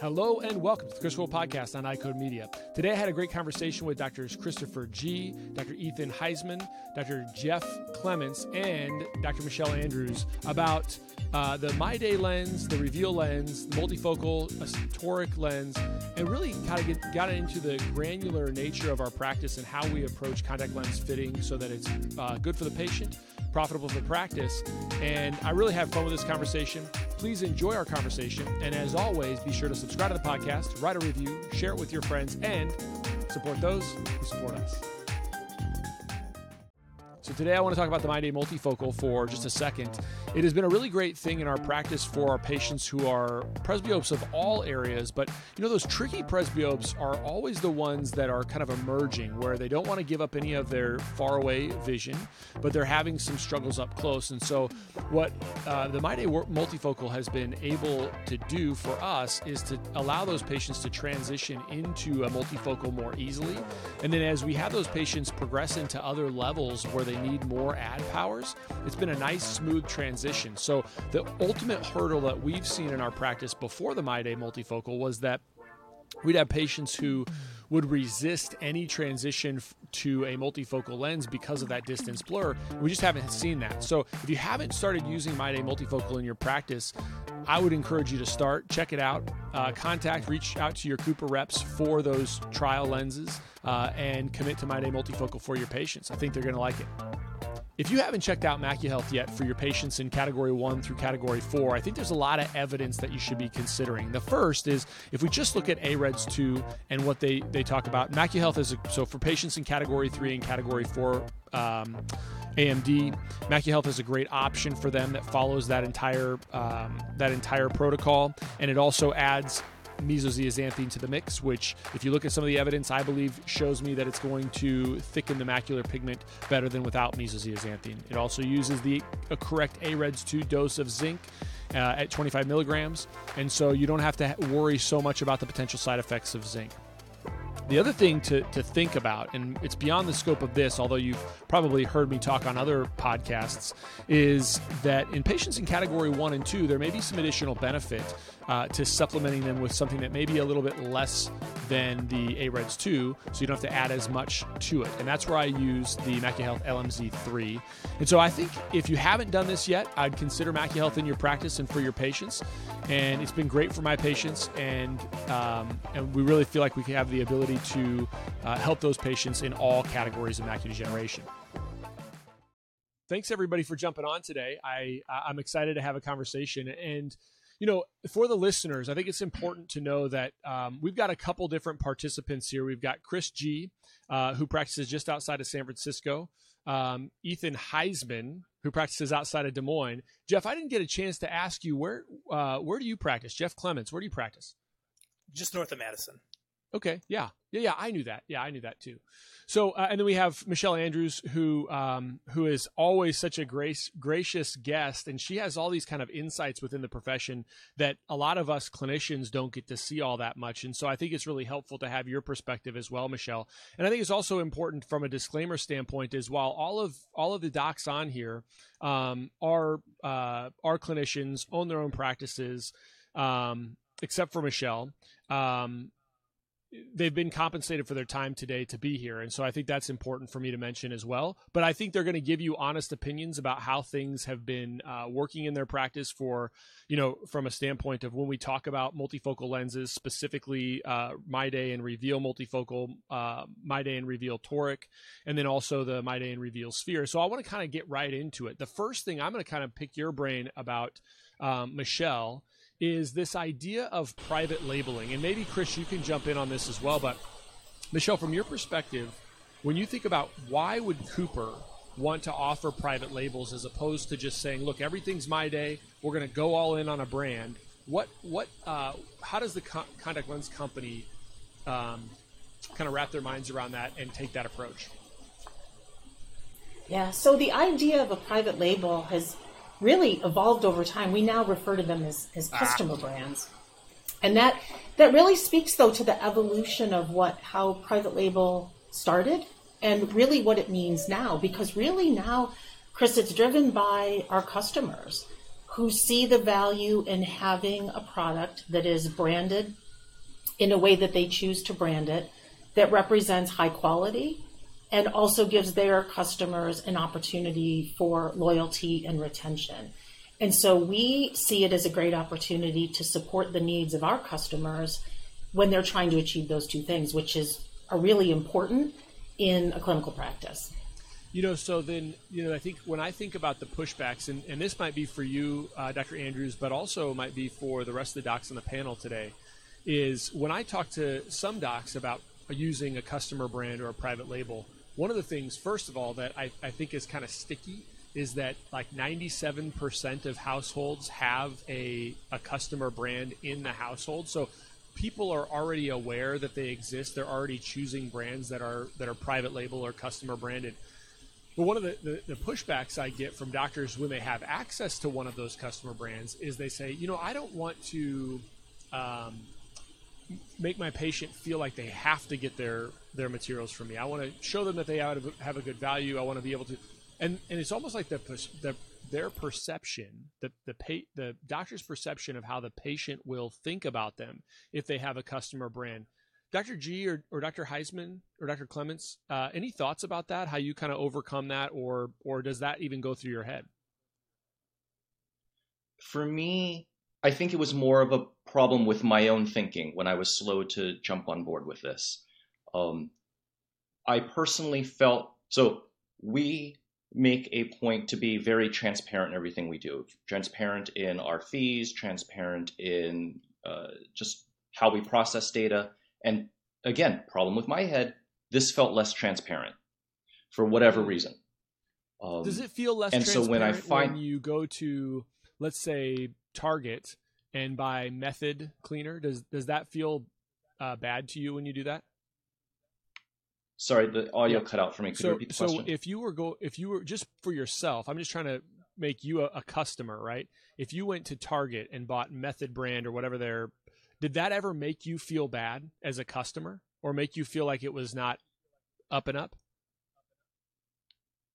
Hello and welcome to the Chris World Podcast on iCode Media. Today I had a great conversation with Drs. Christopher G., Dr. Ethan Heisman, Dr. Jeff Clements, and Dr. Michelle Andrews about uh, the MyDay lens, the Reveal lens, the multifocal toric lens, and really kind of get, got into the granular nature of our practice and how we approach contact lens fitting so that it's uh, good for the patient, profitable for the practice. And I really have fun with this conversation. Please enjoy our conversation. And as always, be sure to subscribe to the podcast, write a review, share it with your friends, and support those who support us. So today I want to talk about the MyDay multifocal for just a second. It has been a really great thing in our practice for our patients who are presbyopes of all areas, but you know those tricky presbyopes are always the ones that are kind of emerging where they don't want to give up any of their faraway vision, but they're having some struggles up close. And so what uh, the MyDay multifocal has been able to do for us is to allow those patients to transition into a multifocal more easily. And then as we have those patients progress into other levels where they need more ad powers, it's been a nice smooth transition. So the ultimate hurdle that we've seen in our practice before the MyDay multifocal was that we'd have patients who would resist any transition to a multifocal lens because of that distance blur. We just haven't seen that. So if you haven't started using MyDay multifocal in your practice, I would encourage you to start. Check it out. Uh, contact, reach out to your Cooper reps for those trial lenses, uh, and commit to MyDay multifocal for your patients. I think they're going to like it. If you haven't checked out MacuHealth yet for your patients in category one through category four, I think there's a lot of evidence that you should be considering. The first is if we just look at AREDS 2 and what they, they talk about, MacuHealth is a, so for patients in category three and category four. Um, AMD. MacuHealth is a great option for them that follows that entire um, that entire protocol, and it also adds meso-zeaxanthin to the mix, which, if you look at some of the evidence, I believe shows me that it's going to thicken the macular pigment better than without meso-zeaxanthin. It also uses the correct AREDS 2 dose of zinc. Uh, at 25 milligrams, and so you don't have to worry so much about the potential side effects of zinc. The other thing to, to think about, and it's beyond the scope of this, although you've probably heard me talk on other podcasts, is that in patients in category one and two, there may be some additional benefit uh, to supplementing them with something that may be a little bit less than the AREDS 2, so you don't have to add as much to it. And that's where I use the MacuHealth LMZ3. And so I think if you haven't done this yet, I'd consider MacuHealth in your practice and for your patients. And it's been great for my patients, and um, and we really feel like we have the ability to uh, help those patients in all categories of macular degeneration thanks everybody for jumping on today. I I'm excited to have a conversation and you know, for the listeners, I think it's important to know that um, we've got a couple different participants here. We've got Chris G, uh, who practices just outside of San Francisco. Um, Ethan Heisman, who practices outside of Des Moines. Jeff, I didn't get a chance to ask you where uh, where do you practice? Jeff Clements, where do you practice? Just north of Madison. Okay, yeah, yeah, yeah. I knew that. Yeah, I knew that too. So, uh, and then we have Michelle Andrews, who um, who is always such a grace gracious guest, and she has all these kind of insights within the profession that a lot of us clinicians don't get to see all that much. And so, I think it's really helpful to have your perspective as well, Michelle. And I think it's also important from a disclaimer standpoint, is while all of all of the docs on here um, are uh, are clinicians, own their own practices. Um, except for Michelle. Um, they've been compensated for their time today to be here. And so i think that's important for me to mention as well. But i think they're going to give you honest opinions about how things have been uh, working in their practice for you know from a standpoint of when we talk about multifocal lenses specifically uh, MyDay and reveal multifocal uh, MyDay and reveal toric and then also the MyDay and reveal sphere. So i want to kind of get right into it. The first thing i'm going to kind of pick your brain about um, michelle is this idea of private labeling. And maybe, Chris, you can jump in on this as well. But, Michelle, from your perspective, when you think about why would Cooper want to offer private labels as opposed to just saying, look, everything's my day, we're going to go all in on a brand, what, what, uh, how does the contact lens company um, kind of wrap their minds around that and take that approach? Yeah, so the idea of a private label has really evolved over time. We now refer to them as, as ah. customer ah. brands. And that that really speaks though to the evolution of what how private label started and really what it means now because really now Chris it's driven by our customers who see the value in having a product that is branded in a way that they choose to brand it that represents high quality and also gives their customers an opportunity for loyalty and retention. And so we see it as a great opportunity to support the needs of our customers when they're trying to achieve those two things, which is are really important in a clinical practice. You know, so then, you know, I think when I think about the pushbacks, and, and this might be for you, uh, Dr. Andrews, but also might be for the rest of the docs on the panel today, is when I talk to some docs about using a customer brand or a private label, one of the things, first of all, that I, I think is kind of sticky is that like 97% of households have a, a customer brand in the household. So people are already aware that they exist. They're already choosing brands that are that are private label or customer branded. But one of the, the, the, pushbacks I get from doctors when they have access to one of those customer brands is they say, you know, I don't want to um, make my patient feel like they have to get their their materials from me. I want to show them that they have a, good value. I want to be able to, and and it's almost like the the their perception, the the pa- the doctor's perception of how the patient will think about them if they have a customer brand. Dr. G or, or Dr. Heisman or Dr. Clements, uh, any thoughts about that? How you kind of overcome that, or or does that even go through your head? For me, I think it was more of a problem with my own thinking when I was slow to jump on board with this. Um, I personally felt so. We make a point to be very transparent in everything we do, transparent in our fees, transparent in uh, just how we process data. And again, problem with my head, this felt less transparent for whatever hmm. reason. Um, Does it feel less and transparent so when, I find, when you go to, let's say, Target and buy Method cleaner? Does does that feel uh, bad to you when you do that? Sorry, the audio yeah. cut out for me. Could so, you repeat the question? So if you were go if you were just for yourself, I'm just trying to make you a, a, customer, right? If you went to Target and bought Method brand or whatever their did that ever make you feel bad as a customer or make you feel like it was not up and up?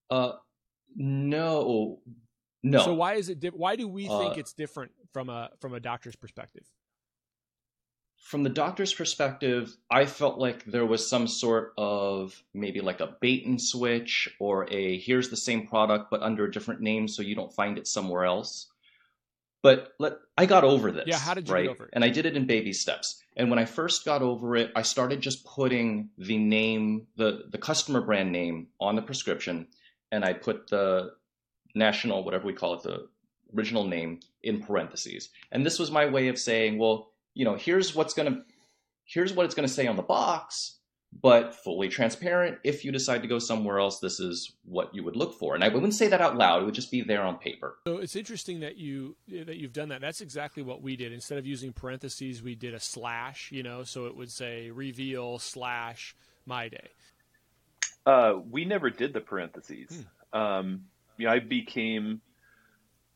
Uh no. No. So why is it di- why do we think uh, it's different from a from a doctor's perspective? from the doctor's perspective, I felt like there was some sort of maybe like a bait and switch or a here's the same product but under a different name so you don't find it somewhere else. But let, I got over this. Yeah, how did you right? get over it? And I did it in baby steps. And when I first got over it, I started just putting the name, the the customer brand name on the prescription, and I put the national, whatever we call it, the original name in parentheses. And this was my way of saying, well, you know, here's what's going to, here's what it's going to say on the box, but fully transparent. If you decide to go somewhere else, this is what you would look for. And I wouldn't say that out loud; it would just be there on paper. So it's interesting that you that you've done that. That's exactly what we did. Instead of using parentheses, we did a slash. You know, so it would say reveal slash my day. Uh, we never did the parentheses. Hmm. Um, you know, I became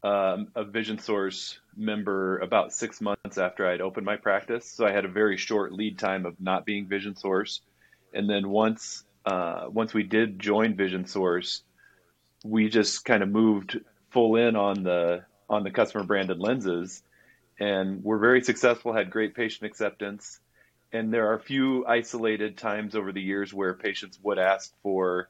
um, a Vision Source member about six months after I'd opened my practice. So I had a very short lead time of not being Vision Source. And then once uh, once we did join Vision Source, we just kind of moved full in on the on the customer branded lenses, and we're very successful. Had great patient acceptance, and there are a few isolated times over the years where patients would ask for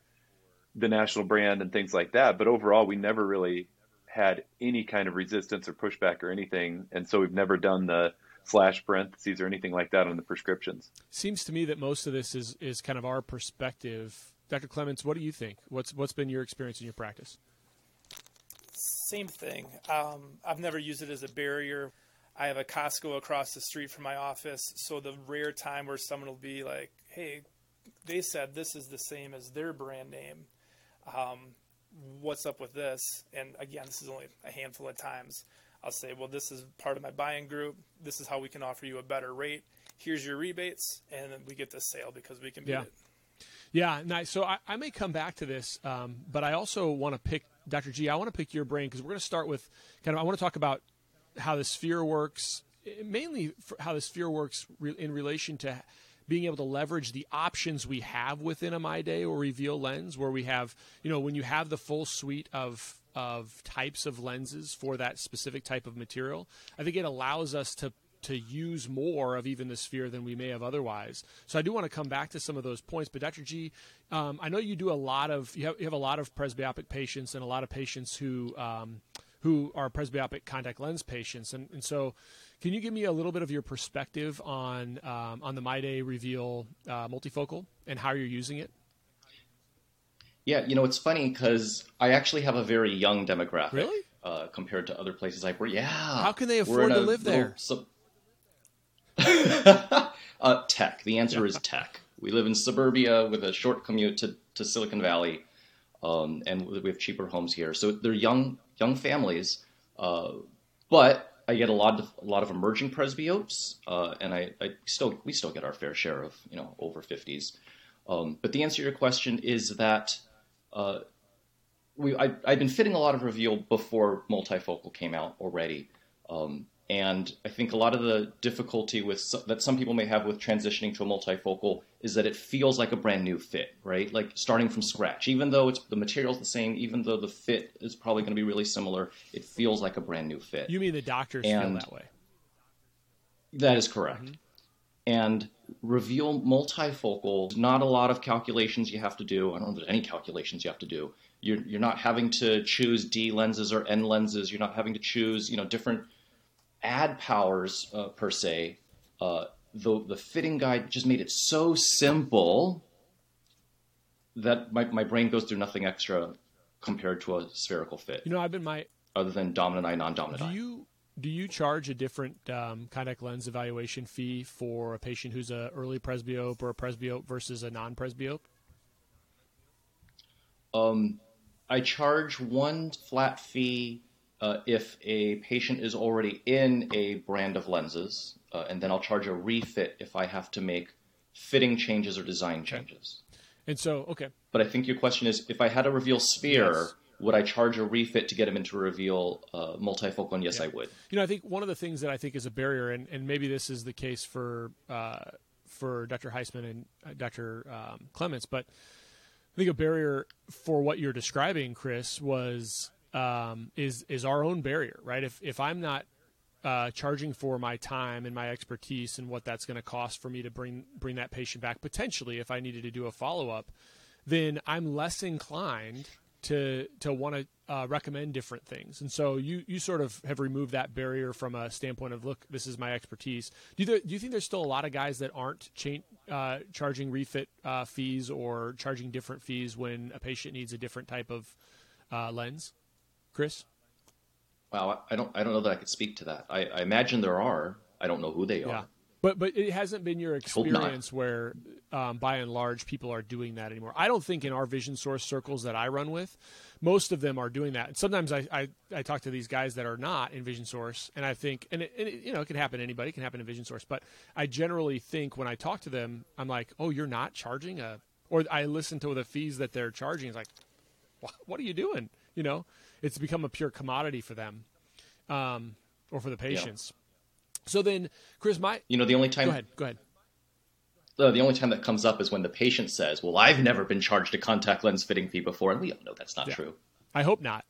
the national brand and things like that. But overall, we never really had any kind of resistance or pushback or anything, and so we've never done the slash parentheses or anything like that on the prescriptions. Seems to me that most of this is is kind of our perspective. Dr. Clements, what do you think? What's what's been your experience in your practice? Same thing. Um, I've never used it as a barrier. I have a Costco across the street from my office, so the rare time where someone will be like, "Hey, they said this is the same as their brand name." Um, what's up with this? And again, this is only a handful of times. I'll say, well, this is part of my buying group. This is how we can offer you a better rate. Here's your rebates, and we get this sale because we can beat yeah. it. Yeah, nice. So I, I, may come back to this, um, but I also want to pick Dr. G. I want to pick your brain because we're going to start with kind of. I want to talk about how the sphere works, mainly how the sphere works re- in relation to being able to leverage the options we have within a My Day or Reveal lens, where we have, you know, when you have the full suite of of types of lenses for that specific type of material, I think it allows us to to use more of even the sphere than we may have otherwise. So I do want to come back to some of those points. But Dr. G, um, I know you do a lot of you have, you have a lot of presbyopic patients and a lot of patients who um, who are presbyopic contact lens patients, and, and so. Can you give me a little bit of your perspective on um, on the MyDay Reveal uh, multifocal and how you're using it? Yeah, you know, it's funny because I actually have a very young demographic. Really? Uh, compared to other places I've worked. Yeah. How can they afford to live there? Sub- uh, tech. The answer is tech. We live in suburbia with a short commute to, to Silicon Valley, um, and we have cheaper homes here. So they're young young families, uh, but I get a lot of a lot of emerging presbyopes, uh, and I, I, still we still get our fair share of you know over fifties. Um, but the answer to your question is that uh, we I, have been fitting a lot of Reveal before multifocal came out already, um, and I think a lot of the difficulty with that some people may have with transitioning to a multifocal is that it feels like a brand new fit, right? Like starting from scratch. Even though it's the material's the same, even though the fit is probably going to be really similar, it feels like a brand new fit. You mean the doctors and feel that way? That is correct. Mm-hmm. And reveal multifocal, not a lot of calculations you have to do. I don't know if there's any calculations you have to do. You're, you're not having to choose D lenses or N lenses. You're not having to choose, you know, different add powers uh, per se. Uh, the the fitting guide just made it so simple that my, my brain goes through nothing extra compared to a spherical fit. You know, I've been my other than dominant eye, non-dominant do eye. You, do you charge a different um, contact lens evaluation fee for a patient who's a early presbyope or a presbyope versus a non-presbyope? Um, I charge one flat fee uh, if a patient is already in a brand of lenses, uh, and then I'll charge a refit if I have to make fitting changes or design changes. And so, okay. But I think your question is if I had a reveal sphere, yes. would I charge a refit to get him into a reveal uh, multifocal? And yes, yeah. I would. You know, I think one of the things that I think is a barrier, and, and maybe this is the case for uh, for Dr. Heisman and uh, Dr. Um, Clements, but I think a barrier for what you're describing, Chris, was um, is is our own barrier, right? If if I'm not uh, charging for my time and my expertise and what that's going to cost for me to bring bring that patient back potentially if I needed to do a follow up, then I'm less inclined to to want to uh, recommend different things. And so you you sort of have removed that barrier from a standpoint of look, this is my expertise. Do you do you think there's still a lot of guys that aren't cha- uh, charging refit uh, fees or charging different fees when a patient needs a different type of uh, lens? Chris? Wow, I don't I don't know that I could speak to that. I, I imagine there are. I don't know who they yeah. are. But but it hasn't been your experience where, um, by and large, people are doing that anymore. I don't think in our vision source circles that I run with, most of them are doing that. And sometimes I, I, I talk to these guys that are not in vision source, and I think, and, it, and it, you know, it can happen to anybody, it can happen in vision source. But I generally think when I talk to them, I'm like, oh, you're not charging a, or I listen to the fees that they're charging. It's like, what are you doing? You know, it's become a pure commodity for them, um, or for the patients. Yeah. So then, Chris, my you know the only time go ahead, go ahead. The only time that comes up is when the patient says, "Well, I've never been charged a contact lens fitting fee before," and we all know that's not yeah. true. I hope not.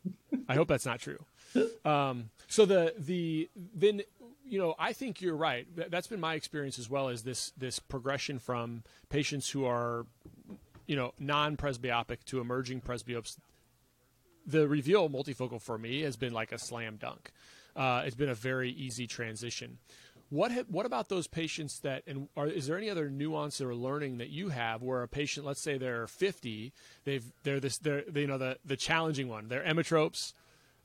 I hope that's not true. Um, so the the then you know I think you're right. That's been my experience as well as this this progression from patients who are you know non presbyopic to emerging presbyopes the reveal multifocal for me has been like a slam dunk. Uh, it's been a very easy transition. What ha- what about those patients that and are, is there any other nuance or learning that you have where a patient, let's say they're 50, they've they're this they're they, you know the the challenging one, they're emmetropes,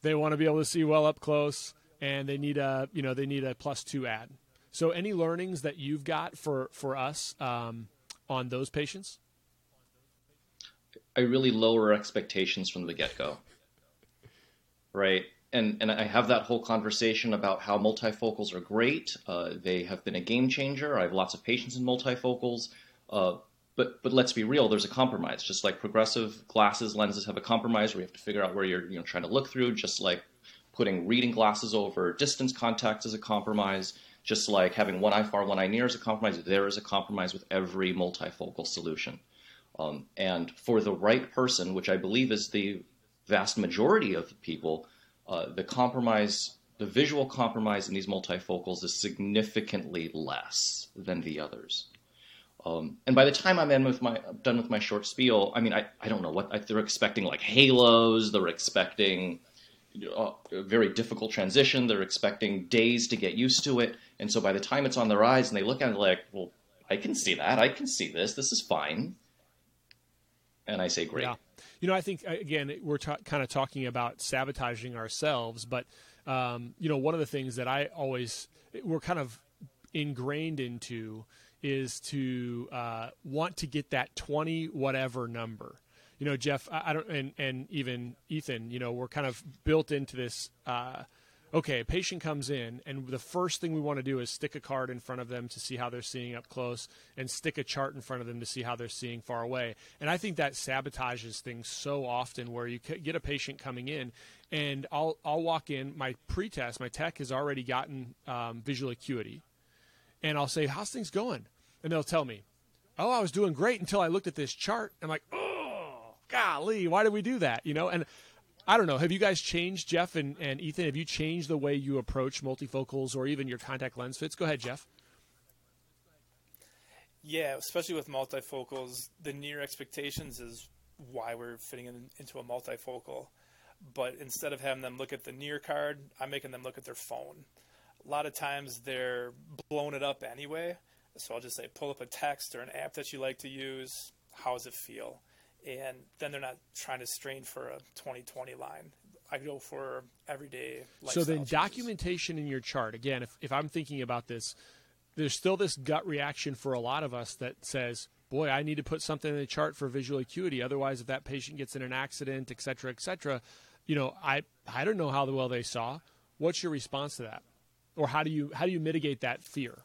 they want to be able to see well up close, and they need a you know they need a plus two add. So any learnings that you've got for for us um, on those patients? I really lower expectations from the get go right? And and I have that whole conversation about how multifocals are great. Uh, they have been a game changer. I have lots of patients in multifocals. Uh, but but let's be real. There's a compromise. Just like progressive glasses lenses have a compromise where you have to figure out where you're you know trying to look through. Just like putting reading glasses over distance contacts is a compromise. Just like having one eye far, one eye near is a compromise. There is a compromise with every multifocal solution. Um, and for the right person, which I believe is the vast majority of people, uh, the compromise the visual compromise in these multifocals is significantly less than the others. Um, and by the time I'm with my done with my short spiel, I mean I, I don't know what they're expecting like halos. They're expecting uh, a very difficult transition. They're expecting days to get used to it. And so by the time it's on their eyes and they look at it like, well, I can see that. I can see this. This is fine. And I say, great. Yeah. You know, I think again we're kind of talking about sabotaging ourselves, but um, you know, one of the things that I always we're kind of ingrained into is to uh, want to get that 20 whatever number. You know, Jeff, I, I, don't, and, and even Ethan, you know, we're kind of built into this. Uh, okay, a patient comes in, and the first thing we want to do is stick a card in front of them to see how they're seeing up close, and stick a chart in front of them to see how they're seeing far away. And I think that sabotages things so often, where you get a patient coming in, and I'll I'll walk in, my pretest, my tech has already gotten um, visual acuity, and I'll say, "How's things going?" and they'll tell me, "Oh, I was doing great until I looked at this chart." I'm like, "Oh, golly, why did we do that?" You know, and I don't know. Have you guys changed, Jeff and, and Ethan? Have you changed the way you approach multifocals or even your contact lens fits? Go ahead, Jeff. Yeah, especially with multifocals, the near expectations is why we're fitting in, into a multifocal. But instead of having them look at the near card, I'm making them look at their phone. A lot of times they're blowing it up anyway so I'll just say, pull up a text or an app that you like to use. How does it feel? And then they're not trying to strain for a 2020 line. I go for everyday. So then, documentation in your chart. Again, if, if I'm thinking about this, there's still this gut reaction for a lot of us that says, boy, I need to put something in the chart for visual acuity. Otherwise, if that patient gets in an accident, et cetera, et cetera, you know, I, I don't know how well they saw. What's your response to that? Or how do you, how do you mitigate that fear?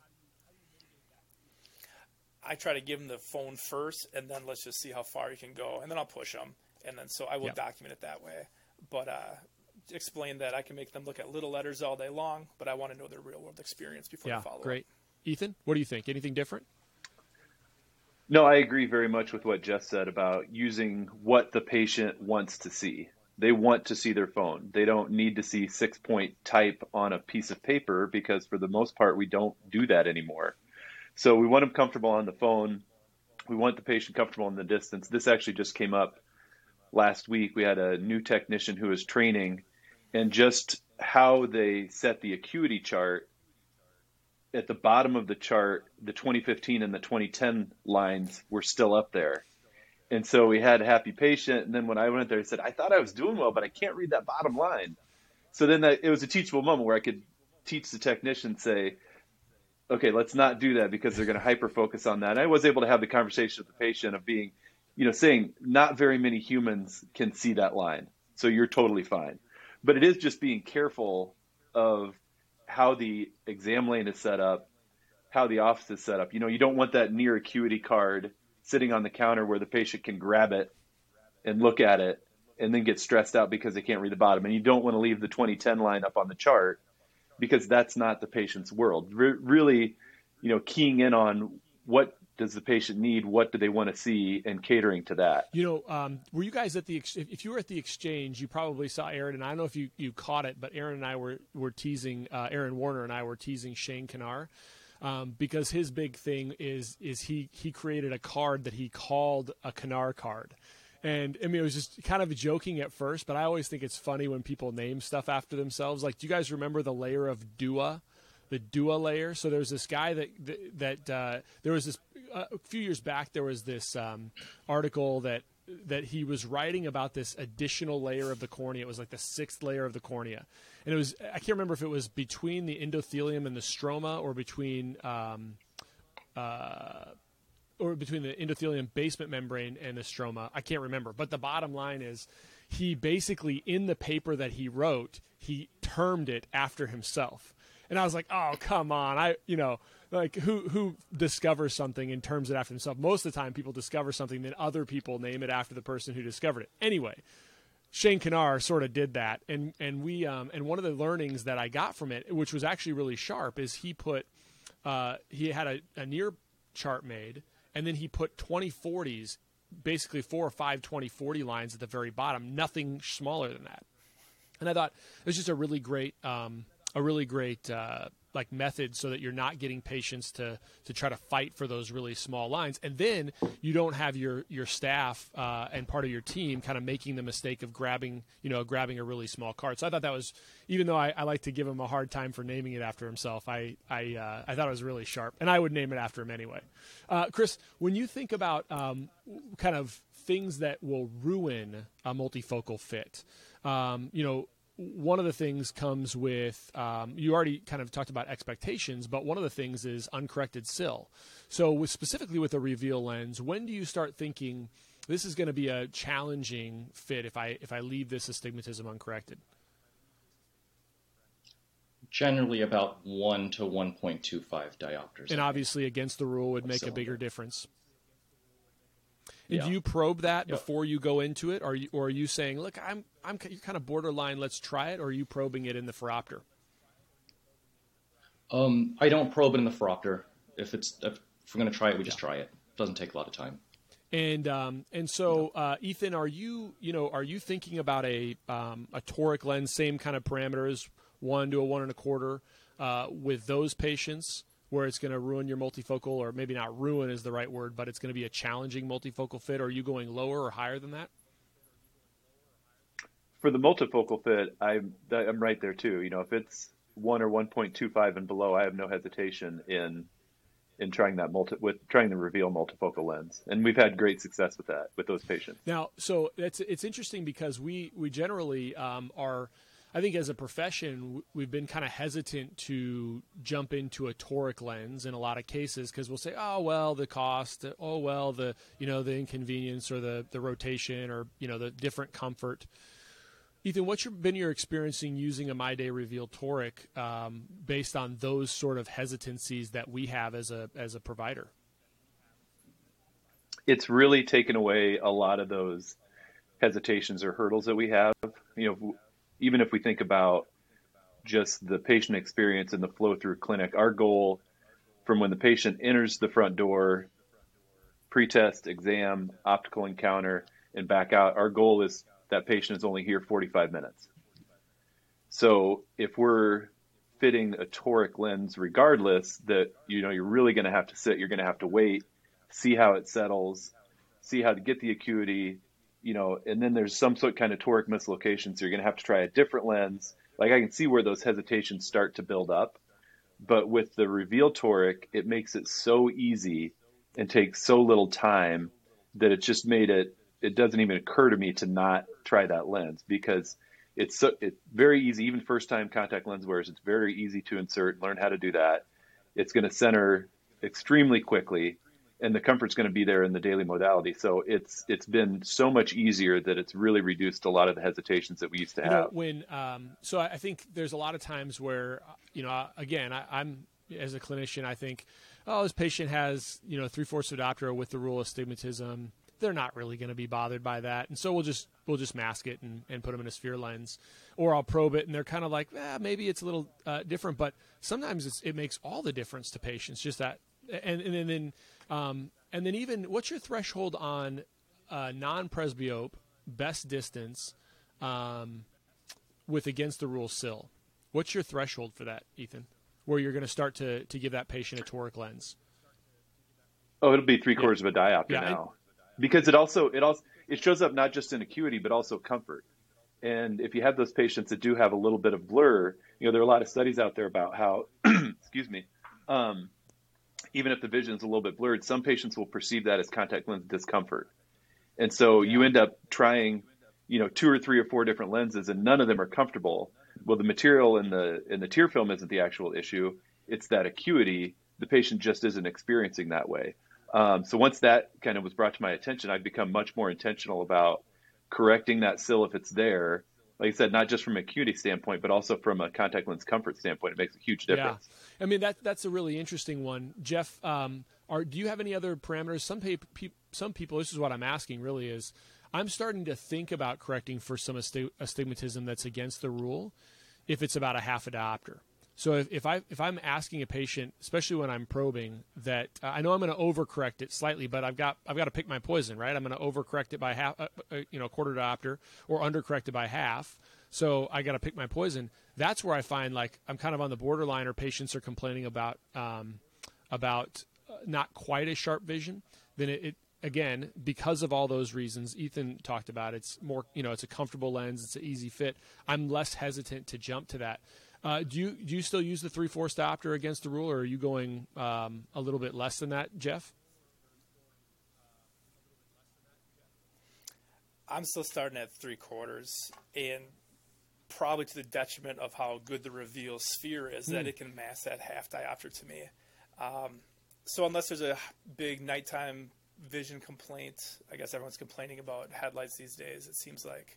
I try to give them the phone first, and then let's just see how far you can go, and then I'll push them, and then so I will document it that way. But uh, explain that I can make them look at little letters all day long, but I want to know their real world experience before yeah, I follow. Great, Ethan, what do you think? Anything different? No, I agree very much with what Jeff said about using what the patient wants to see. They want to see their phone. They don't need to see six point type on a piece of paper because, for the most part, we don't do that anymore. So we want them comfortable on the phone. We want the patient comfortable in the distance. This actually just came up last week. We had a new technician who was training, and just how they set the acuity chart at the bottom of the chart, the 2015 and the 2010 lines were still up there. And so we had a happy patient. And then when I went there, he said, I thought I was doing well, but I can't read that bottom line. So then that, it was a teachable moment where I could teach the technician, say, okay, let's not do that because they're going to hyper focus on that. And I was able to have the conversation with the patient of being, you know, saying not very many humans can see that line. So you're totally fine. But it is just being careful of how the exam lane is set up, how the office is set up. You know, you don't want that near acuity card sitting on the counter where the patient can grab it and look at it and then get stressed out because they can't read the bottom. And you don't want to leave the 2010 line up on the chart because that's not the patient's world. Re- really, you know, keying in on what does the patient need, what do they want to see, and catering to that. You know, um, were you guys at the if you were at the exchange, you probably saw Aaron, and I don't know if you, you caught it, but Aaron and I were were teasing uh, Aaron Warner and I were teasing Shane Kannarr. Um, because his big thing is is he he created a card that he called a Kannarr card, and I mean, it was just kind of joking at first, but I always think it's funny when people name stuff after themselves. Like, do you guys remember the layer of Dua? The Dua layer. So there's this guy that that uh, there was this uh, a few years back. There was this um, article that that he was writing about this additional layer of the cornea. It was like the sixth layer of the cornea, and it was I can't remember if it was between the endothelium and the stroma or between um, uh, or between the endothelium basement membrane and the stroma. I can't remember, but the bottom line is he basically in the paper that he wrote, he termed it after himself. And I was like, "Oh, come on. I, you know, like who who discovers something and terms it after himself? Most of the time people discover something then other people name it after the person who discovered it. Anyway, Shane Kannarr sort of did that, and and we um, and one of the learnings that I got from it, which was actually really sharp, is he put uh, he had a, a near chart made, and then he put 2040s, basically four or five 2040 lines at the very bottom, nothing smaller than that. And I thought it was just a really great, um, a really great uh, like methods so that you're not getting patients to to try to fight for those really small lines. And then you don't have your your staff uh, and part of your team kind of making the mistake of grabbing you know grabbing a really small card. So i thought that was even though i, I like to give him a hard time for naming it after himself i i uh, i thought it was really sharp. And i would name it after him anyway. Uh, chris when you think about um, kind of things that will ruin a multifocal fit um, you know one of the things comes with um, you already kind of talked about expectations, but one of the things is uncorrected cyl. So, with, specifically with a reveal lens, when do you start thinking this is going to be a challenging fit if I if I leave this astigmatism uncorrected? Generally, about one to one point two five diopters. And obviously, against the rule would make cylinder. a bigger difference. Yeah. do you probe that Yep. before you go into it, or are you, or are you saying, "Look, I'm I'm you're kind of borderline. Let's try it," or are you probing it in the phoropter? Um, I don't probe it in the phoropter. If it's if we're going to try it, we just try it. Doesn't take a lot of time. And um, and so, uh, Ethan, are you you know are you thinking about a um, a toric lens, same kind of parameters, one to a one and a quarter, uh, with those patients, where it's going to ruin your multifocal, or maybe not ruin is the right word, but it's going to be a challenging multifocal fit. Or are you going lower or higher than that? For the multifocal fit, I'm I'm right there too. You know, if it's one or 1.25 and below, I have no hesitation in in trying that multi with trying the reveal multifocal lens, and we've had great success with that with those patients. Now, so it's it's interesting because we we generally um, are, I think as a profession, we've been kind of hesitant to jump into a toric lens in a lot of cases because we'll say, oh well, the cost, oh well, the you know the inconvenience or the the rotation or you know the different comfort. Ethan, what's your, been your experience in using a My Day Reveal toric um, based on those sort of hesitancies that we have as a as a provider? it's really taken away a lot of those hesitations or hurdles that we have. You know, even if we think about just the patient experience and the flow through clinic, our goal from when the patient enters the front door, pretest, exam, optical encounter, and back out, our goal is that patient is only here 45 minutes. So if we're fitting a toric lens regardless that you know you're really going to have to sit you're going to have to wait see how it settles, see how to get the acuity, you know, and then there's some sort of kind of toric mislocation. So you're going to have to try a different lens. Like I can see where those hesitations start to build up. But with the reveal toric, it makes it so easy and takes so little time that it just made it, it doesn't even occur to me to not try that lens because it's so, it's very easy, even first time contact lens wearers, it's very easy to insert, learn how to do that. It's going to center extremely quickly and the comfort's going to be there in the daily modality. So it's it's been so much easier that it's really reduced a lot of the hesitations that we used to You have. know, when um, so I think there's a lot of times where you know again I, I'm as a clinician I think oh this patient has you know three fourths of diopter with the rule of astigmatism they're not really going to be bothered by that and so we'll just we'll just mask it and, and put them in a sphere lens or I'll probe it and they're kind of like eh, maybe it's a little uh, different but sometimes it's, it makes all the difference to patients just that and, and then um, and then even what's your threshold on uh, non-presbyope best distance um, with against the rule cyl? What's your threshold for that, Ethan? Where you're going to start to to give that patient a toric lens? Oh, it'll be three quarters of a diopter Yeah, now, because it also it also it shows up not just in acuity but also comfort. And if you have those patients that do have a little bit of blur, you know there are a lot of studies out there about how, excuse me, um, even if the vision is a little bit blurred, some patients will perceive that as contact lens discomfort. And so you end up trying, you know, two or three or four different lenses, and none of them are comfortable. Well, the material in the in the tear film isn't the actual issue; it's that acuity. The patient just isn't experiencing that way. Um, so once that kind of was brought to my attention, I've become much more intentional about correcting that cyl if it's there. Like I said, not just from an acuity standpoint, but also from a contact lens comfort standpoint. It makes a huge difference. Yeah, I mean that that's a really interesting one, Jeff. Um, are do you have any other parameters? Some pe- pe- some people. This is what I'm asking. Really, is I'm starting to think about correcting for some asti- astigmatism that's against the rule, if it's about a half a diopter. So if, if I if I'm asking a patient, especially when I'm probing, that uh, I know I'm going to overcorrect it slightly, but I've got I've got to pick my poison, right? I'm going to overcorrect it by half, uh, uh, you know, quarter diopter, or undercorrect it by half. So I got to pick my poison. That's where I find like I'm kind of on the borderline, or patients are complaining about um, about uh, not quite as sharp vision. Then it, it again because of all those reasons Ethan talked about. It's more you know it's a comfortable lens. It's an easy fit. I'm less hesitant to jump to that. Uh, do you do you still use the three four diopter against the rule, or are you going um, a little bit less than that, Jeff? I'm still starting at three quarters, and probably to the detriment of how good the reveal sphere is, that it can mask that half diopter to me. Um, so unless there's a big nighttime vision complaint, I guess everyone's complaining about headlights these days. It seems like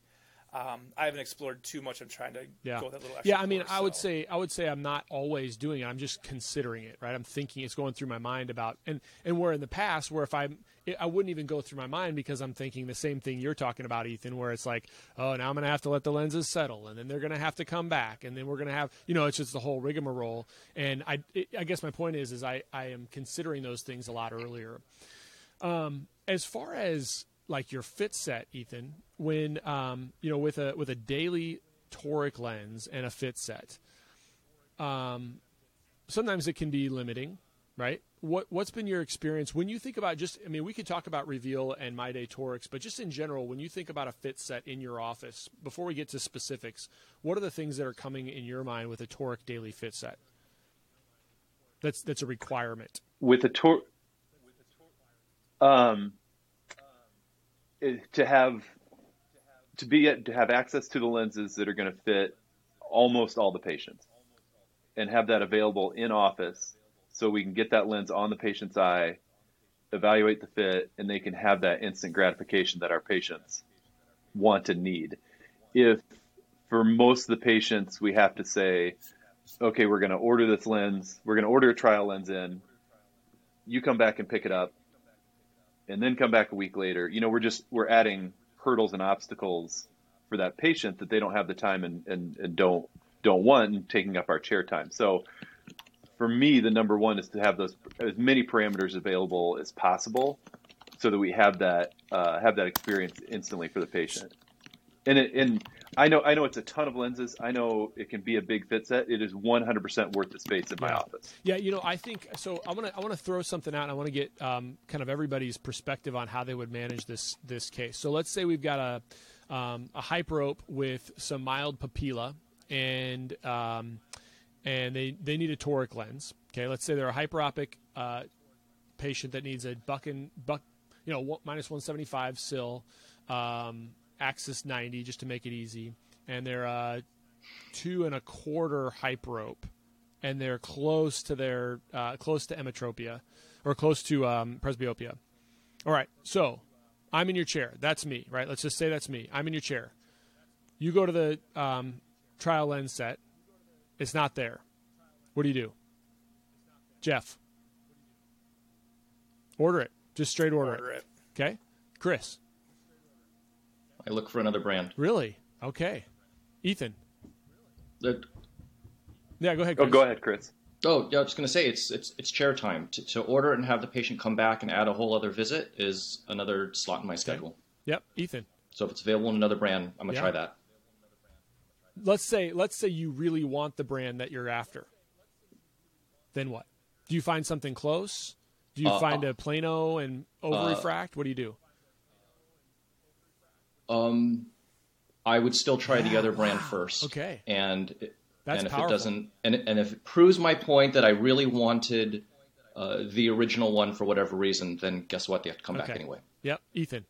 um, I haven't explored too much. I'm trying to Yeah. go that little extra. Yeah, I mean, course, I would so. say I would say I'm not always doing it. I'm just considering it, right? I'm thinking it's going through my mind about and and where in the past where if I'm it, I wouldn't even go through my mind because I'm thinking the same thing you're talking about, Ethan, where it's like, oh, now I'm going to have to let the lenses settle, and then they're going to have to come back, and then we're going to have, you know, it's just the whole rigmarole. And I, it, I guess my point is, is I, I am considering those things a lot earlier. Um, as far as like your fit set, Ethan, when um, you know with a with a daily toric lens and a fit set, um, sometimes it can be limiting, right? What what's been your experience when you think about just? I mean, we could talk about Reveal and My Day Torics, but just in general, when you think about a fit set in your office, before we get to specifics, what are the things that are coming in your mind with a toric daily fit set? That's that's a requirement. with a tor um to have to be to have access to the lenses that are going to fit almost all the patients and have that available in office so we can get that lens on the patient's eye evaluate the fit and they can have that instant gratification that our patients want and need. If for most of the patients we have to say okay we're going to order this lens we're going to order a trial lens in. You come back and pick it up and then come back a week later. You know we're just we're adding hurdles and obstacles for that patient that they don't have the time and, and, and don't don't want and taking up our chair time. So for me the number one is to have those as many parameters available as possible so that we have that uh, have that experience instantly for the patient. And it, and I know I know it's a ton of lenses. I know it can be a big fit set. It is 100% worth the space in my Yeah. office. Yeah, you know, I think so. I want to I want to throw something out. and I want to get um, kind of everybody's perspective on how they would manage this this case. So let's say we've got a um, a hyperope with some mild papilla, and um, and they they need a toric lens. Okay, let's say they're a hyperopic uh, patient that needs a buck and buck, you know, minus one seventy five cyl, um, axis ninety just to make it easy, and they're uh, two and a quarter hyperope, and they're close to their uh, close to emmetropia or close to um, presbyopia. All right, so I'm in your chair. That's me, right? Let's just say that's me. I'm in your chair. You go to the um, trial lens set. It's not there. What do you do, Jeff? Order it. Just straight order, order it. it. Okay, Chris. I look for another brand. Really? Okay, Ethan. The- Yeah, go ahead. Oh, go ahead, Chris. Oh, yeah, I was going to say it's it's it's chair time. To, to order and have the patient come back and add a whole other visit is another slot in my schedule. Yep, Ethan. So if it's available in another brand, I'm gonna Yeah. try that. let's say let's say you really want the brand that you're after. Then what? Do you find something close? Do you Uh, find a plano and over refract? what do you do? Um, I would still try the other brand first. Okay. And That's and if powerful. it doesn't, and and if it proves my point that I really wanted uh, the original one for whatever reason, then guess what? They have to come back anyway. Yep, Ethan.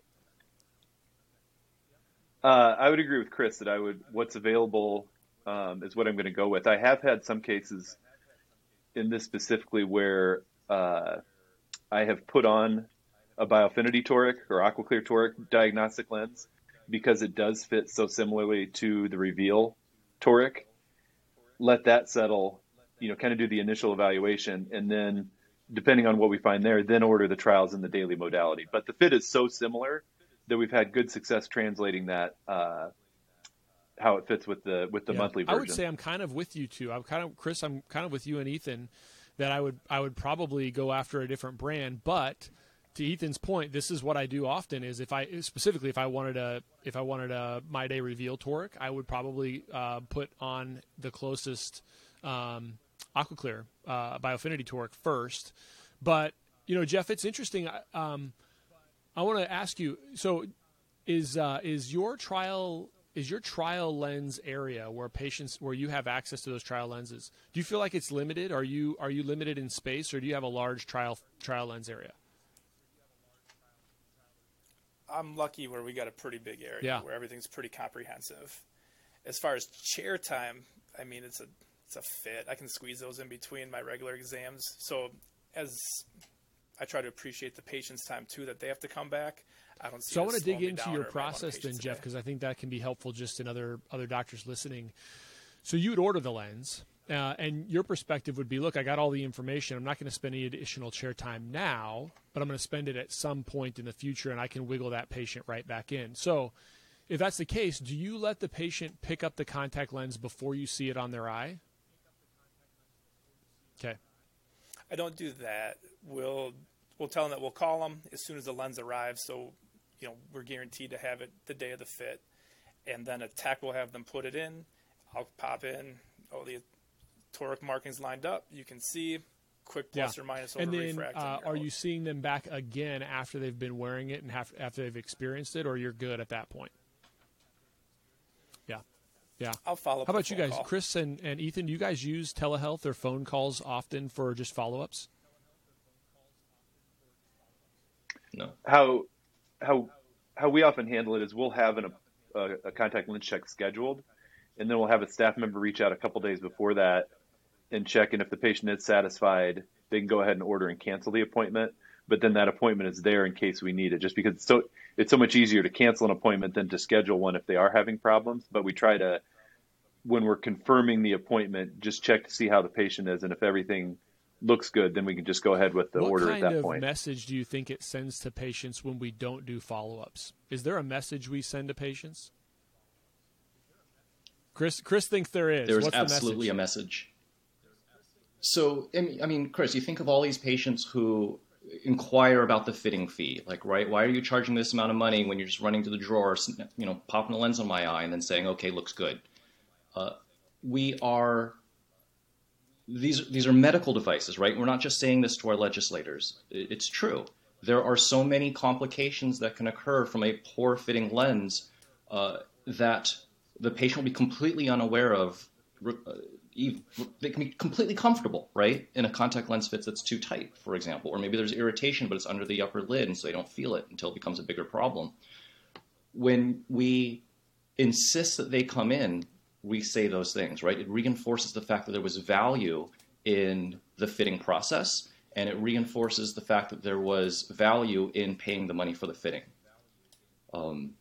Uh, I would agree with Chris that I would what's available um, is what I'm going to go with. I have had some cases in this specifically where uh, I have put on a Biofinity toric or Aquaclear toric diagnostic lens because it does fit so similarly to the Reveal toric. Let that settle, you know, kind of do the initial evaluation, and then depending on what we find there, then order the trials in the daily modality. But the fit is so similar that we've had good success translating that uh, how it fits with the with the Yeah. monthly I would say I'm kind of with you too. I'm kind of Chris. I'm kind of with you and Ethan that I would I would probably go after a different brand, but to Ethan's point, this is what I do often. Is if I specifically if I wanted a if I wanted a my day reveal toric, I would probably uh, put on the closest um, AquaClear uh, Biofinity toric first. But you know, Jeff, it's interesting. Um, I want to ask you. So, is uh, is your trial is your trial lens area where patients where you have access to those trial lenses? Do you feel like it's limited? Are you are you limited in space, or do you have a large trial trial lens area? I'm lucky where we got a pretty big area yeah. where everything's pretty comprehensive. As far as chair time, I mean it's a it's a fit. I can squeeze those in between my regular exams. So as I try to appreciate the patient's time too that they have to come back. I don't see. So I want to dig into your process then, Jeff, because I think that can be helpful just in other other doctors listening. So you would order the lens, uh, and your perspective would be, look, I got all the information. I'm not going to spend any additional chair time now, but I'm going to spend it at some point in the future, and I can wiggle that patient right back in. So if that's the case, do you let the patient pick up the contact lens before you see it on their eye? Okay. I don't do that. We'll we'll tell them that we'll call them as soon as the lens arrives. So, you know, we're guaranteed to have it the day of the fit, and then a tech will have them put it in. I'll pop in. Oh, the toric markings lined up. You can see quick plus yeah. or minus over and then, refracting. Uh, are you seeing them back again after they've been wearing it and have, after they've experienced it, or you're good at that point? Yeah. Yeah. I'll follow How about you guys, call. Chris and, and Ethan? Do you guys use telehealth or phone calls often for just follow ups? No. How how how we often handle it is we'll have an, a, a contact lens check scheduled, and then we'll have a staff member reach out a couple days before that and check. And if the patient is satisfied, they can go ahead and order and cancel the appointment. But then that appointment is there in case we need it, just because it's so it's so much easier to cancel an appointment than to schedule one if they are having problems. But we try to, when we're confirming the appointment, just check to see how the patient is, and if everything looks good, then we can just go ahead with the what order at that of point. message do you think it sends to patients when we don't do follow-ups? Is there a message we send to patients? Chris, Chris thinks there is. There's What's absolutely the a message. So, I mean, Chris, you think of all these patients who inquire about the fitting fee. Like, right, why are you charging this amount of money when you're just running to the drawer, you know, popping a lens on my eye and then saying, okay, looks good? Uh, we are these these are medical devices, right? We're not just saying this to our legislators. It's true. There are so many complications that can occur from a poor fitting lens uh, that the patient will be completely unaware of. They can be completely comfortable, right, in a contact lens fits that's too tight, for example, or maybe there's irritation, but it's under the upper lid, and so they don't feel it until it becomes a bigger problem. When we insist that they come in we say those things, right? It reinforces the fact that there was value in the fitting process, and it reinforces the fact that there was value in paying the money for the fitting. Um,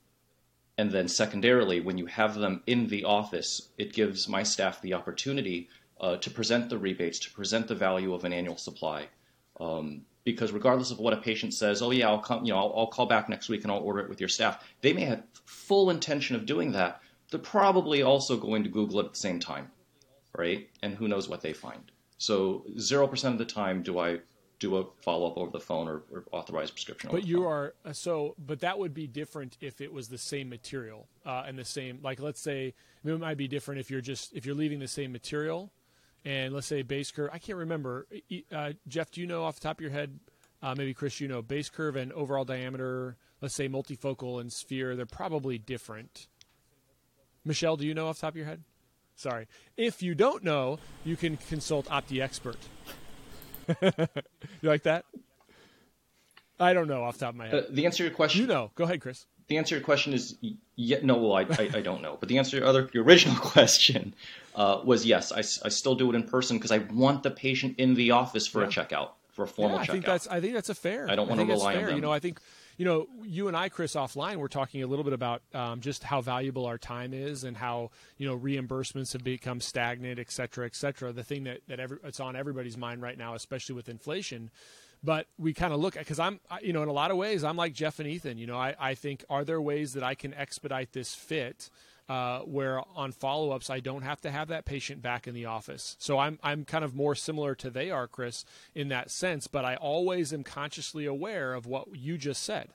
and then, secondarily, when you have them in the office, it gives my staff the opportunity uh, to present the rebates, to present the value of an annual supply. Um, because regardless of what a patient says, oh yeah, I'll come, you know, I'll, I'll call back next week and I'll order it with your staff. They may have full intention of doing that, they're probably also going to Google it at the same time, right? And who knows what they find. So 0% of the time do I do a follow up over the phone or, or authorize prescription. But you are uh, so, but that would be different if it was the same material uh, and the same. Like, let's say I mean, it might be different if you're just if you're leaving the same material, and let's say base curve. I can't remember. Uh, Jeff, do you know off the top of your head? Uh, maybe Chris, you know, base curve and overall diameter. Let's say multifocal and sphere. They're probably different. Michelle, do you know off the top of your head? Sorry. If you don't know, you can consult OptiExpert. you like that? I don't know off the top of my head. Uh, the answer to your question. You know. Go ahead, Chris. The answer to your question is yeah, no. Well, I, I, I, don't know. But the answer to your other your original question uh, was yes. I, I still do it in person because I want the patient in the office for yeah. a checkout for a formal yeah, I checkout. think that's I think that's a fair. I don't want to rely on them. You know, I think you know, you and I, Chris, offline, we're talking a little bit about um, just how valuable our time is and how you know reimbursements have become stagnant, et cetera, et cetera. The thing that that every, it's on everybody's mind right now, especially with inflation. But we kind of look at because I'm, you know, in a lot of ways, I'm like Jeff and Ethan. You know, I, I think are there ways that I can expedite this fit uh, where on follow ups I don't have to have that patient back in the office. So I'm I'm kind of more similar to they are, Chris, in that sense. But I always am consciously aware of what you just said.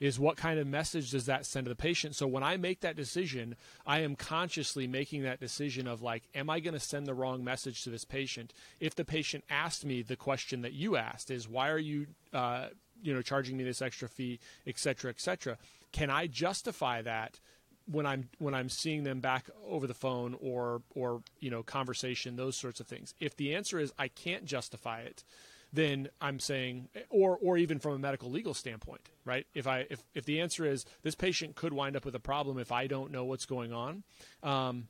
Is what kind of message does that send to the patient? So when I make that decision, I am consciously making that decision of like, am I going to send the wrong message to this patient? If the patient asked me the question that you asked, is why are you, uh, you know, charging me this extra fee, et cetera, et cetera? Can I justify that when I'm when I'm seeing them back over the phone or or you know conversation those sorts of things. If the answer is I can't justify it, then I'm saying or or even from a medical legal standpoint, right? If I if if the answer is this patient could wind up with a problem if I don't know what's going on, um,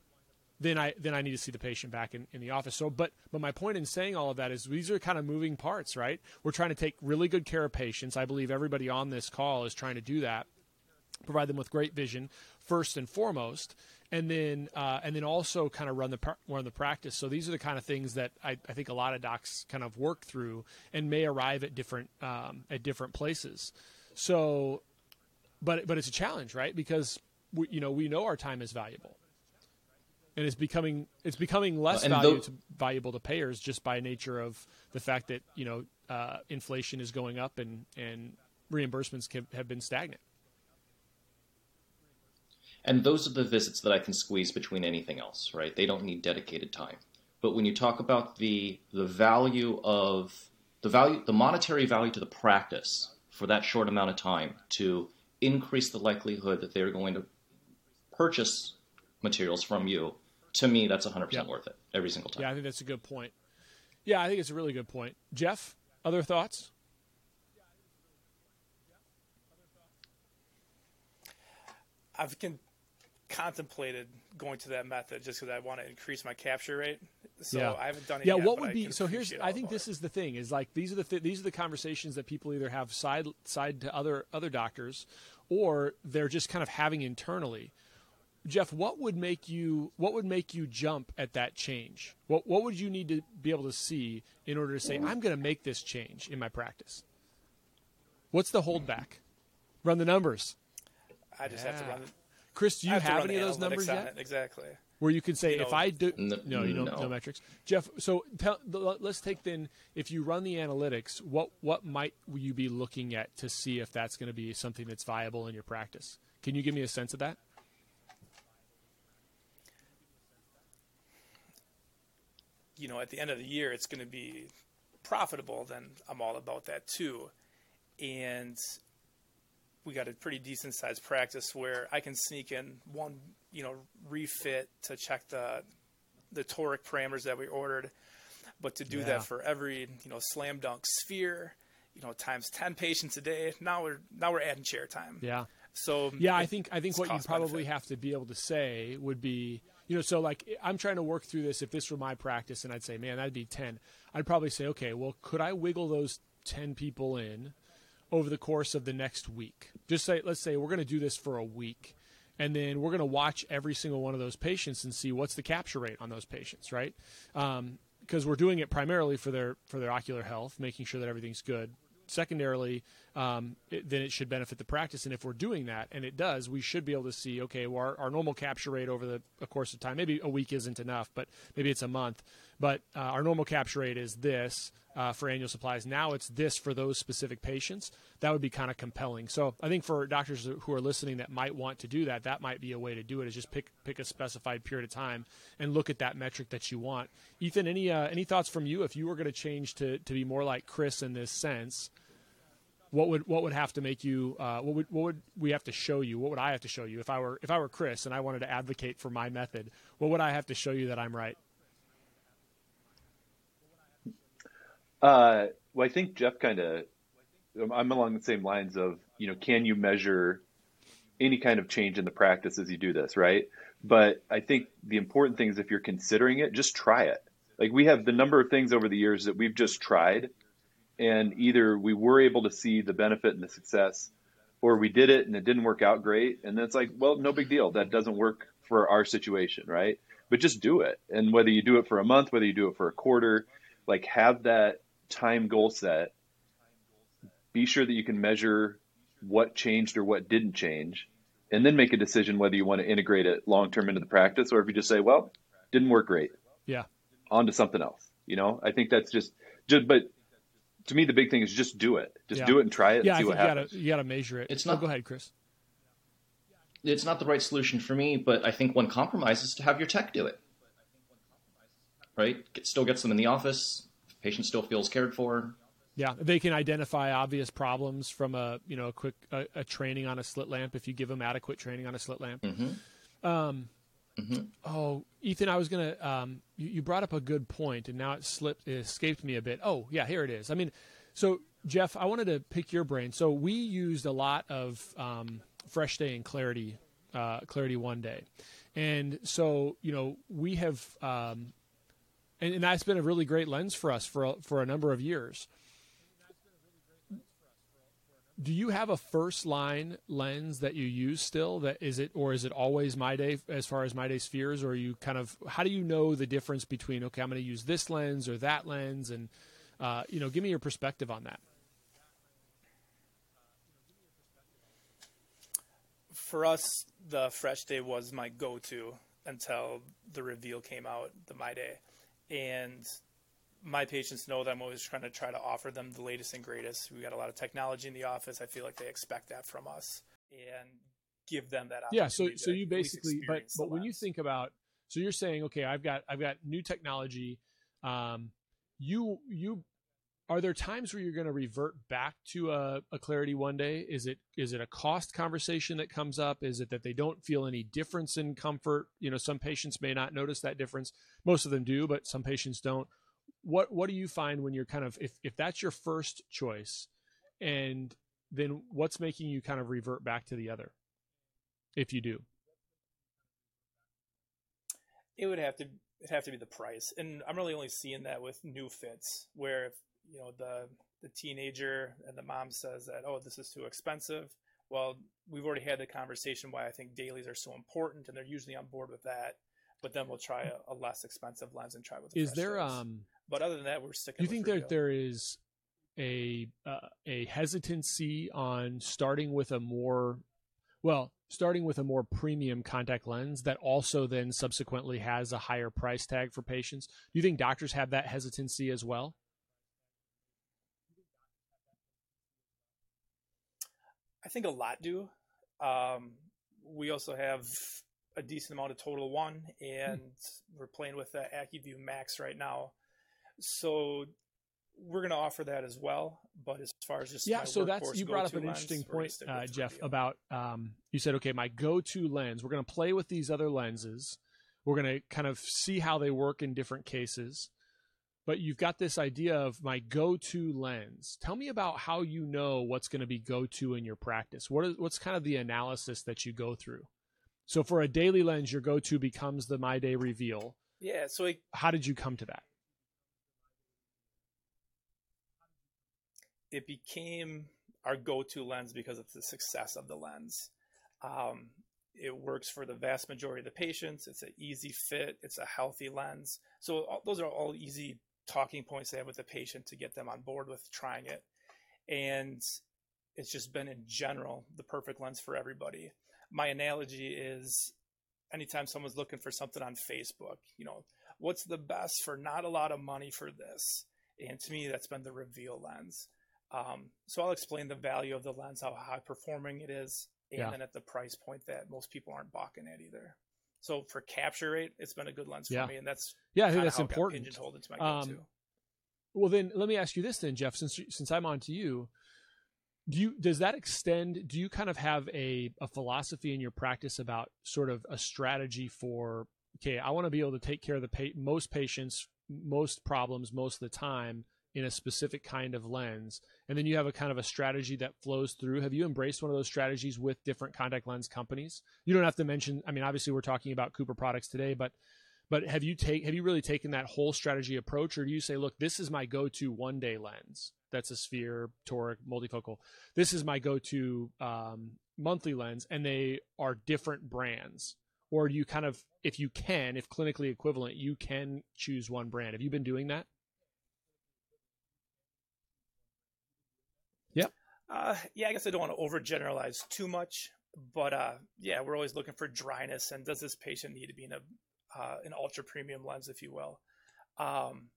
then I then I need to see the patient back in, in the office. So but but my point in saying all of that is these are kind of moving parts, right? We're trying to take really good care of patients. I believe everybody on this call is trying to do that provide them with great vision first and foremost, and then uh, and then also kind of run the run the practice. So these are the kind of things that I, I think a lot of docs kind of work through and may arrive at different um, at different places. So, but but it's a challenge, right? Because we, you know we know our time is valuable, and it's becoming it's becoming less valuable to, valuable to payers just by nature of the fact that you know uh, inflation is going up and and reimbursements can, have been stagnant. And those are the visits that I can squeeze between anything else, right? They don't need dedicated time. But when you talk about the the value of the value the monetary value to the practice for that short amount of time to increase the likelihood that they're going to purchase materials from you, to me that's 100% yep. worth it every single time. Yeah, I think that's a good point. Yeah, I think it's a really good point. Jeff, other thoughts? I've con- contemplated going to that method just because I want to increase my capture rate. So yeah. I haven't done it. Yeah, yet, what would be so? Here's I think this is the thing is like these are the th- these are the conversations that people either have side side to other other doctors, or they're just kind of having internally. Jeff, what would make you what would make you jump at that change? What what would you need to be able to see in order to say I'm going to make this change in my practice? What's the holdback? Run the numbers. I just yeah. have to run. Chris, do you have, have any of those numbers yet? Exactly. Where you can say, you if know, I do, no, no you don't no. no metrics. Jeff, so tell, let's take then, if you run the analytics, what what might you be looking at to see if that's going to be something that's viable in your practice? Can you give me a sense of that? You know, at the end of the year, it's going to be profitable. Then I'm all about that too. And we got a pretty decent sized practice where I can sneak in one, you know, refit to check the the toric parameters that we ordered. But to do yeah. that for every, you know, slam dunk sphere, you know, times ten patients a day, now we're now we're adding chair time. Yeah. So yeah, I think I think what you probably benefit. have to be able to say would be, you know, so like I'm trying to work through this. If this were my practice, and I'd say, man, that'd be ten. I'd probably say, okay, well, could I wiggle those ten people in? Over the course of the next week. Just say, let's say we're going to do this for a week, and then we're going to watch every single one of those patients and see what's the capture rate on those patients, right? Because um, we're doing it primarily for their for their ocular health, making sure that everything's good. Secondarily, um, it, then it should benefit the practice. And if we're doing that, and it does, we should be able to see, okay, well, our, our normal capture rate over the, the, course of time, maybe a week isn't enough, but maybe it's a month. But uh, our normal capture rate is this uh, for annual supplies. Now it's this for those specific patients. That would be kind of compelling. So I think for doctors who are listening that might want to do that, that might be a way to do it. Is just pick pick a specified period of time and look at that metric that you want. Ethan, any uh, any thoughts from you if you were going to change to to be more like Chris in this sense? What would what would have to make you? Uh, what would what would we have to show you? What would I have to show you if I were if I were Chris and I wanted to advocate for my method? What would I have to show you that I'm right? Uh, well, I think Jeff kind of, I'm along the same lines of, you know, can you measure any kind of change in the practice as you do this, right? But I think the important thing is if you're considering it, just try it. Like we have the number of things over the years that we've just tried, and either we were able to see the benefit and the success, or we did it and it didn't work out great. And then it's like, well, no big deal. That doesn't work for our situation, right? But just do it. And whether you do it for a month, whether you do it for a quarter, like have that time goal set, be sure that you can measure what changed or what didn't change, and then make a decision whether you want to integrate it long term into the practice or if you just say, well, didn't work great. Yeah. On to something else. You know, I think that's just, just but to me, the big thing is just do it. Just Yeah. do it and try it Yeah, and I see think what you happens. gotta you gotta measure it. It's Oh, not- go ahead, Chris. It's not the right solution for me, but I think one compromise is to have your tech do it. Right? Get, still gets them in the office. Patient still feels cared for. Yeah, they can identify obvious problems from a you know a quick a, a training on a slit lamp if you give them adequate training on a slit lamp. hmm Um, Oh, Ethan, I was gonna. Um, you, you brought up a good point, and now it slipped, it escaped me a bit. Oh, yeah, here it is. I mean, so Jeff, I wanted to pick your brain. So we used a lot of um, Fresh Day and clariti, uh, clariti One Day, and so you know we have, um, and, and that's been a really great lens for us for a, for a number of years. Do you have a first line lens that you use still? That is it, or is it always MyDay as far as MyDay spheres? Or you kind of how do you know the difference between okay, I'm going to use this lens or that lens, and uh, you know, give me your perspective on that. For us, the Fresh Day was my go-to until the reveal came out, the MyDay, and my patients know that I'm always trying to try to offer them the latest and greatest. We got a lot of technology in the office. I feel like they expect that from us, and give them that. Yeah. So so you basically, but but when you think about, so you're saying okay, I've got I've got new technology. Um, you you are there times where you're going to revert back to a, a clariti one day is it is it a cost conversation that comes up is it that they don't feel any difference in comfort you know some patients may not notice that difference most of them do but some patients don't what what do you find when you're kind of if if that's your first choice and then what's making you kind of revert back to the other if you do it would have to it have to be the price and i'm really only seeing that with new fits where if you know the the teenager and the mom says that oh this is too expensive well we've already had the conversation why i think dailies are so important and they're usually on board with that but then we'll try a, a less expensive lens and try with the is there days. um but other than that we're sticking you think that there is a uh, a hesitancy on starting with a more well starting with a more premium contact lens that also then subsequently has a higher price tag for patients do you think doctors have that hesitancy as well I think a lot do. Um, we also have a decent amount of Total1, and we're playing with the Acuvue Max right now. So we're going to offer that as well. But as far as just yeah so that's you brought up an lens, interesting point uh, jeff Reveal. about um, you said okay my go-to lens we're going to play with these other lenses. We're going to kind of see how they work in different cases. But you've got this idea of my go-to lens. Tell me about how you know what's going to be go-to in your practice. What is what's kind of the analysis that you go through? So for a daily lens your go-to becomes the MyDay reveal. Yeah, so it, how did you come to that it became our go-to lens because of the success of the lens. Um, it works for the vast majority of the patients. It's an easy fit. It's a healthy lens. So all, those are all easy talking points to have with the patient to get them on board with trying it. And it's just been in general the perfect lens for everybody. My analogy is anytime someone's looking for something on Facebook, you know, what's the best for not a lot of money for this? And to me, that's been the reveal lens. Um, so I'll explain the value of the lens, how high performing it is, and Yeah. then at the price point that most people aren't balking at either. So for capture rate, it's been a good lens for Yeah. me, and that's yeah i think that's how it got important pigeonholed into my Um. Well, then let me ask you this then, Jeff. Since since I'm on to you, do you does that extend? Do you kind of have a a philosophy in your practice about sort of a strategy for? Okay, I want to be able to take care of the pa- most patients, most problems, most of the time in a specific kind of lens, and then you have a kind of a strategy that flows through. Have you embraced one of those strategies with different contact lens companies? You don't have to mention. I mean, obviously, we're talking about Cooper products today, but but have you take have you really taken that whole strategy approach, or do you say, look, this is my go-to one-day lens? That's a sphere, toric, multifocal. This is my go-to um, monthly lens, and they are different brands. Or do you kind of, if you can, if clinically equivalent, you can choose one brand. Have you been doing that? Uh, yeah, I guess I don't want to overgeneralize too much, but uh, yeah, we're always looking for dryness and does this patient need to be in a uh, an ultra premium lens, if you will. Um,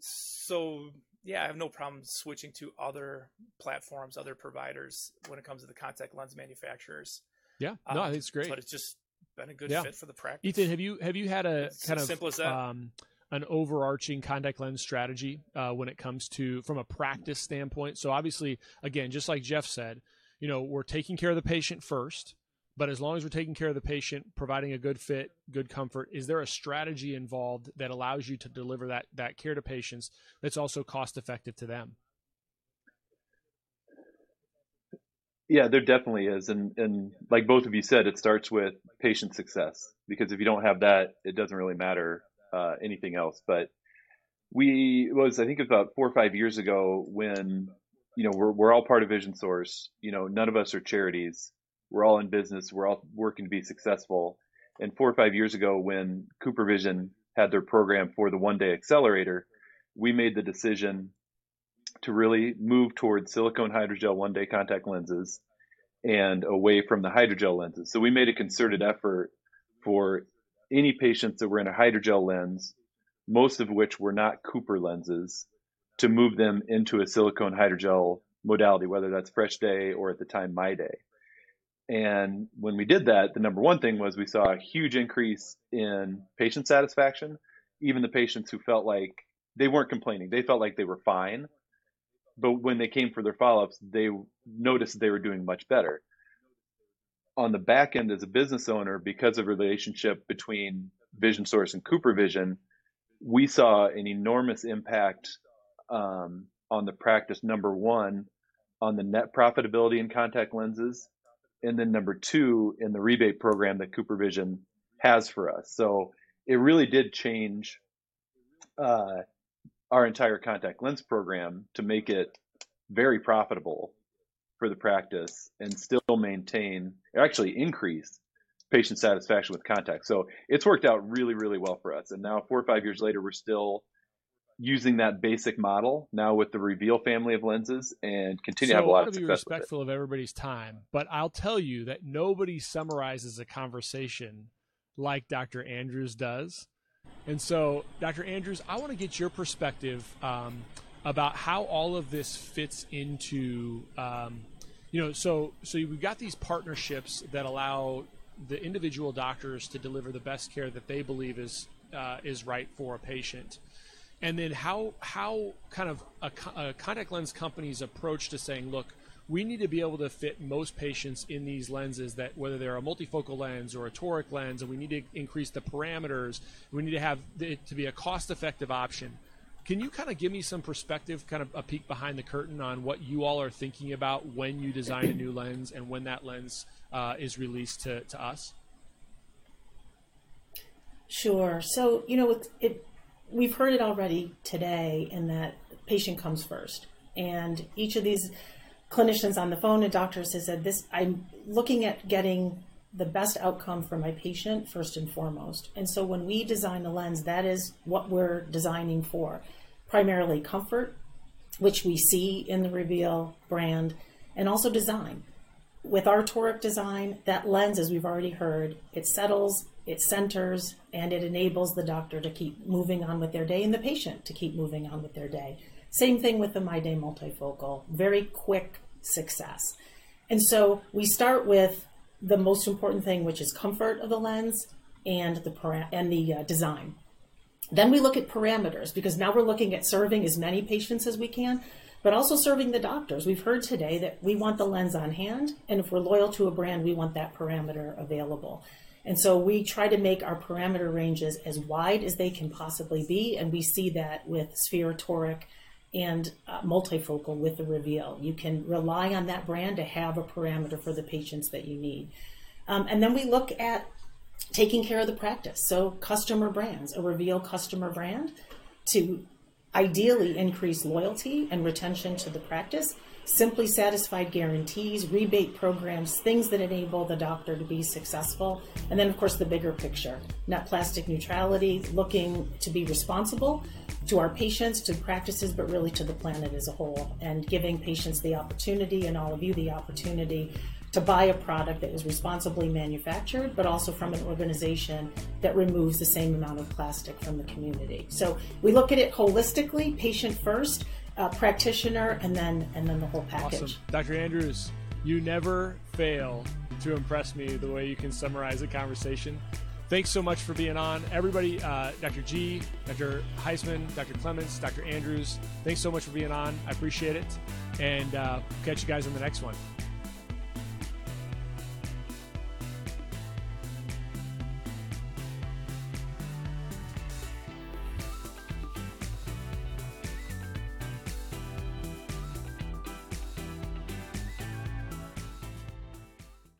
so yeah, I have no problem switching to other platforms, other providers when it comes to the contact lens manufacturers. Yeah, no, um, it's great. But it's just been a good yeah. fit for the practice. Ethan, have you have you had a it's kind of simple as that. Um, an overarching contact lens strategy uh, when it comes to from a practice standpoint? So obviously, again, just like Jeff said, you know, we're taking care of the patient first. But as long as we're taking care of the patient, providing a good fit, good comfort, is there a strategy involved that allows you to deliver that that care to patients that's also cost effective to them? Yeah, there definitely is, and and like both of you said, it starts with patient success because if you don't have that, it doesn't really matter uh, anything else. But we was I think about four or five years ago when you know we're we're all part of Vision Source. You know, none of us are charities we're all in business. We're all working to be successful. And four or five years ago, when CooperVision had their program for the one day accelerator, we made the decision to really move towards silicone hydrogel one day contact lenses and away from the hydrogel lenses. So we made a concerted effort for any patients that were in a hydrogel lens, most of which were not Cooper lenses, to move them into a silicone hydrogel modality, whether that's Fresh Day or at the time MyDay. And when we did that, the number one thing was we saw a huge increase in patient satisfaction. Even the patients who felt like they weren't complaining, they felt like they were fine. But when they came for their follow ups, they noticed they were doing much better. On the back end, as a business owner, because of relationship between Vision Source and CooperVision, we saw an enormous impact um, on the practice. Number one, on the net profitability in contact lenses, and then number two in the rebate program that CooperVision has for us. So it really did change uh, our entire contact lens program to make it very profitable for the practice and still maintain, actually increase patient satisfaction with contact. So it's worked out really, really well for us. And now four or five years later, we're still using that basic model now with the Reveal family of lenses and continue so to have a lot of success. be respectful of everybody's time, but I'll tell you that nobody summarizes a conversation like Dr. Andrews does. And so, Dr. Andrews, I want to get your perspective um, about how all of this fits into, um, you know, so so we've got these partnerships that allow the individual doctors to deliver the best care that they believe is uh, is right for a patient and then how how kind of a, a, contact lens company's approach to saying, look, we need to be able to fit most patients in these lenses that whether they're a multifocal lens or a toric lens, and we need to increase the parameters. We need to have it to be a cost-effective option. Can you kind of give me some perspective, kind of a peek behind the curtain on what you all are thinking about when you design a new lens and when that lens uh, is released to, to us? Sure. So, you know, it, it we've heard it already today in that patient comes first. And each of these clinicians on the phone and doctors has said this I'm looking at getting the best outcome for my patient first and foremost. And so when we design the lens, that is what we're designing for. Primarily comfort, which we see in the Reveal brand, and also design. With our toric design, that lens, as we've already heard, it settles, it centers and it enables the doctor to keep moving on with their day and the patient to keep moving on with their day. Same thing with the MyDay multifocal, very quick success. And so we start with the most important thing, which is comfort of the lens and the and the uh, design. Then we look at parameters because now we're looking at serving as many patients as we can, but also serving the doctors. We've heard today that we want the lens on hand, and if we're loyal to a brand, we want that parameter available. And so we try to make our parameter ranges as wide as they can possibly be, and we see that with sphere toric and uh, multifocal with the reveal. You can rely on that brand to have a parameter for the patients that you need. Um, and then we look at taking care of the practice. So customer brands, a reveal customer brand to ideally increase loyalty and retention to the practice simply satisfied guarantees, rebate programs, things that enable the doctor to be successful. And then, of course, the bigger picture net plastic neutrality, looking to be responsible to our patients, to practices, but really to the planet as a whole, and giving patients the opportunity and all of you the opportunity to buy a product that was responsibly manufactured, but also from an organization that removes the same amount of plastic from the community. So we look at it holistically, patient first, uh, practitioner, and then and then the whole package. Awesome. Dr. Andrews, you never fail to impress me the way you can summarize a conversation. Thanks so much for being on. Everybody, uh, Dr. G, Dr. Heisman, Dr. Clements, Dr. Andrews, thanks so much for being on. I appreciate it. And uh, catch you guys on the next one.